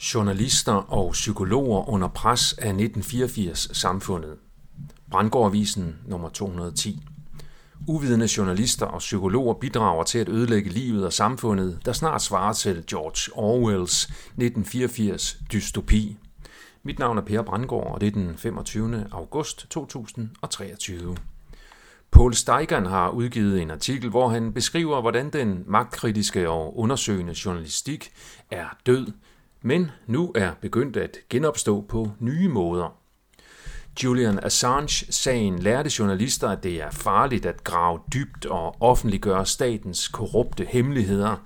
Journalister og psykologer under pres af 1984-samfundet. Brandgårdavisen nummer 210. Uvidende journalister og psykologer bidrager til at ødelægge livet og samfundet, der snart svarer til George Orwells 1984 dystopi. Mit navn er Per Brandgård, og det er den 25. august 2023. Paul Steigern har udgivet en artikel, hvor han beskriver, hvordan den magtkritiske og undersøgende journalistik er død, men nu er begyndt at genopstå på nye måder. Julian Assange-sagen lærte journalister, at det er farligt at grave dybt og offentliggøre statens korrupte hemmeligheder,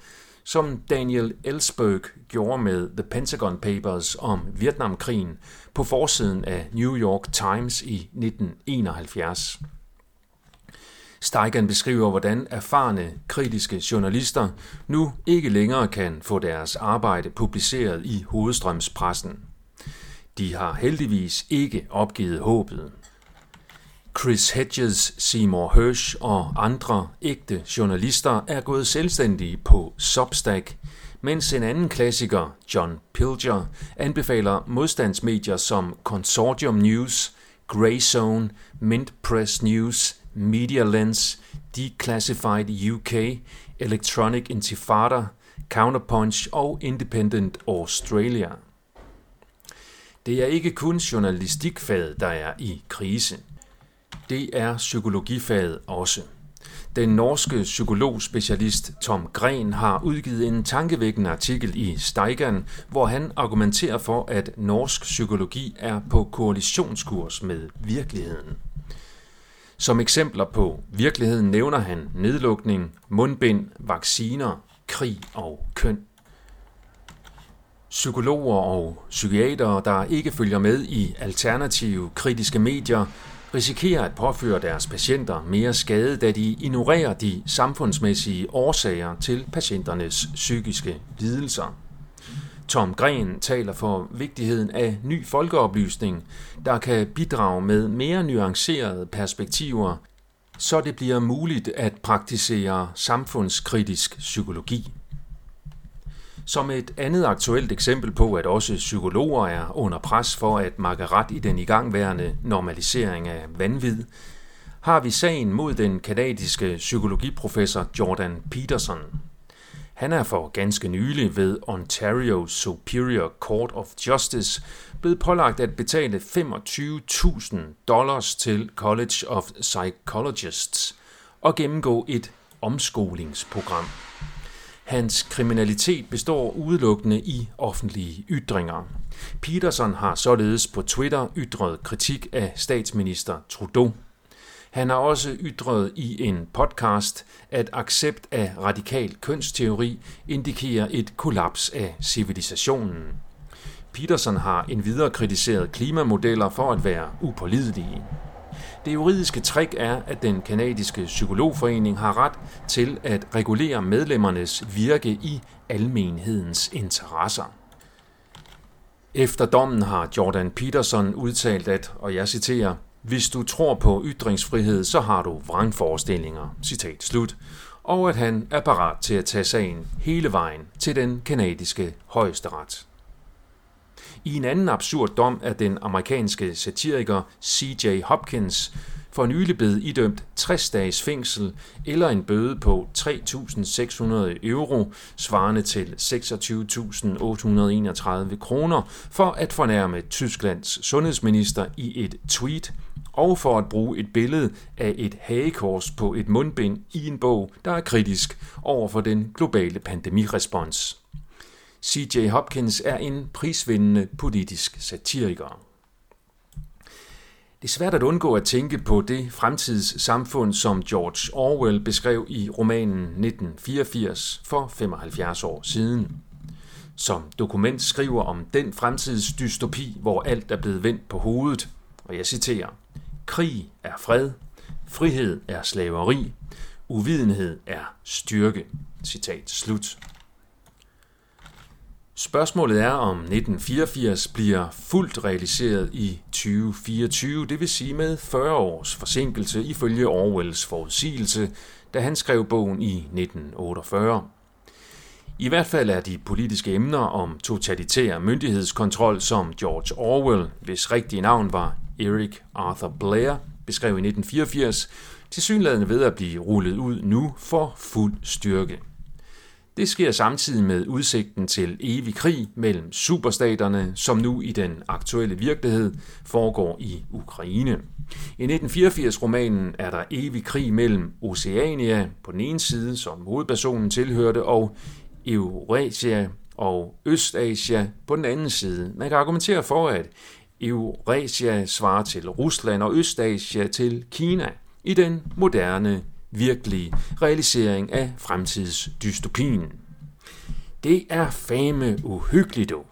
som Daniel Ellsberg gjorde med The Pentagon Papers om Vietnamkrigen på forsiden af New York Times i 1971. Steigen beskriver, hvordan erfarne kritiske journalister nu ikke længere kan få deres arbejde publiceret i hovedstrømspressen. De har heldigvis ikke opgivet håbet. Chris Hedges, Seymour Hersh og andre ægte journalister er gået selvstændige på Substack, mens en anden klassiker, John Pilger, anbefaler modstandsmedier som Consortium News, Grey Zone, Mint Press News, Media Lens, Declassified UK, Electronic Intifada, Counterpunch og Independent Australia. Det er ikke kun journalistikfaget, der er i krise. Det er psykologifaget også. Den norske psykologspecialist Tom Gren har udgivet en tankevækkende artikel i Steigern, hvor han argumenterer for, at norsk psykologi er på koalitionskurs med virkeligheden. Som eksempler på virkeligheden nævner han nedlukning, mundbind, vacciner, krig og køn. Psykologer og psykiatere, der ikke følger med i alternative kritiske medier, risikerer at påføre deres patienter mere skade, da de ignorerer de samfundsmæssige årsager til patienternes psykiske lidelser. Tom Gren taler for vigtigheden af ny folkeoplysning, der kan bidrage med mere nuancerede perspektiver, så det bliver muligt at praktisere samfundskritisk psykologi. Som et andet aktuelt eksempel på, at også psykologer er under pres for at makke ret i den igangværende normalisering af vanvid, har vi sagen mod den kanadiske psykologiprofessor Jordan Peterson. Han er for ganske nylig ved Ontario Superior Court of Justice blevet pålagt at betale 25.000 dollars til College of Psychologists og gennemgå et omskolingsprogram. Hans kriminalitet består udelukkende i offentlige ytringer. Peterson har således på Twitter ytret kritik af statsminister Trudeau. Han har også ytret i en podcast, at accept af radikal kønsteori indikerer et kollaps af civilisationen. Peterson har endvidere kritiseret klimamodeller for at være upålidelige. Det juridiske trick er, at den kanadiske psykologforening har ret til at regulere medlemmernes virke i almenhedens interesser. Efter dommen har Jordan Peterson udtalt, at, og jeg citerer, hvis du tror på ytringsfrihed, så har du vrangforestillinger, citat slut, og at han er parat til at tage sagen hele vejen til den kanadiske højesteret. I en anden absurd dom er den amerikanske satiriker C.J. Hopkins for nylig blevet idømt 60 dages fængsel eller en bøde på 3.600 euro, svarende til 26.831 kroner, for at fornærme Tysklands sundhedsminister i et tweet, og for at bruge et billede af et hagekors på et mundbind i en bog, der er kritisk over for den globale pandemirespons. C.J. Hopkins er en prisvindende politisk satiriker. Det er svært at undgå at tænke på det fremtidssamfund, som George Orwell beskrev i romanen 1984 for 75 år siden. Som dokument skriver om den fremtidsdystopi, hvor alt er blevet vendt på hovedet, og jeg citerer, Krig er fred, frihed er slaveri, uvidenhed er styrke. Citat slut. Spørgsmålet er, om 1984 bliver fuldt realiseret i 2024, det vil sige med 40 års forsinkelse ifølge Orwells forudsigelse, da han skrev bogen i 1948. I hvert fald er de politiske emner om totalitær myndighedskontrol, som George Orwell, hvis rigtige navn var Eric Arthur Blair, beskrev i 1984, tilsyneladende ved at blive rullet ud nu for fuld styrke. Det sker samtidig med udsigten til evig krig mellem superstaterne, som nu i den aktuelle virkelighed foregår i Ukraine. I 1984-romanen er der evig krig mellem Oceania på den ene side, som hovedpersonen tilhørte, og Eurasia og Østasia på den anden side. Man kan argumentere for, at Eurasia svarer til Rusland og Østasia til Kina i den moderne, virkelige realisering af fremtidsdystopien. Det er fame uhyggeligt dog.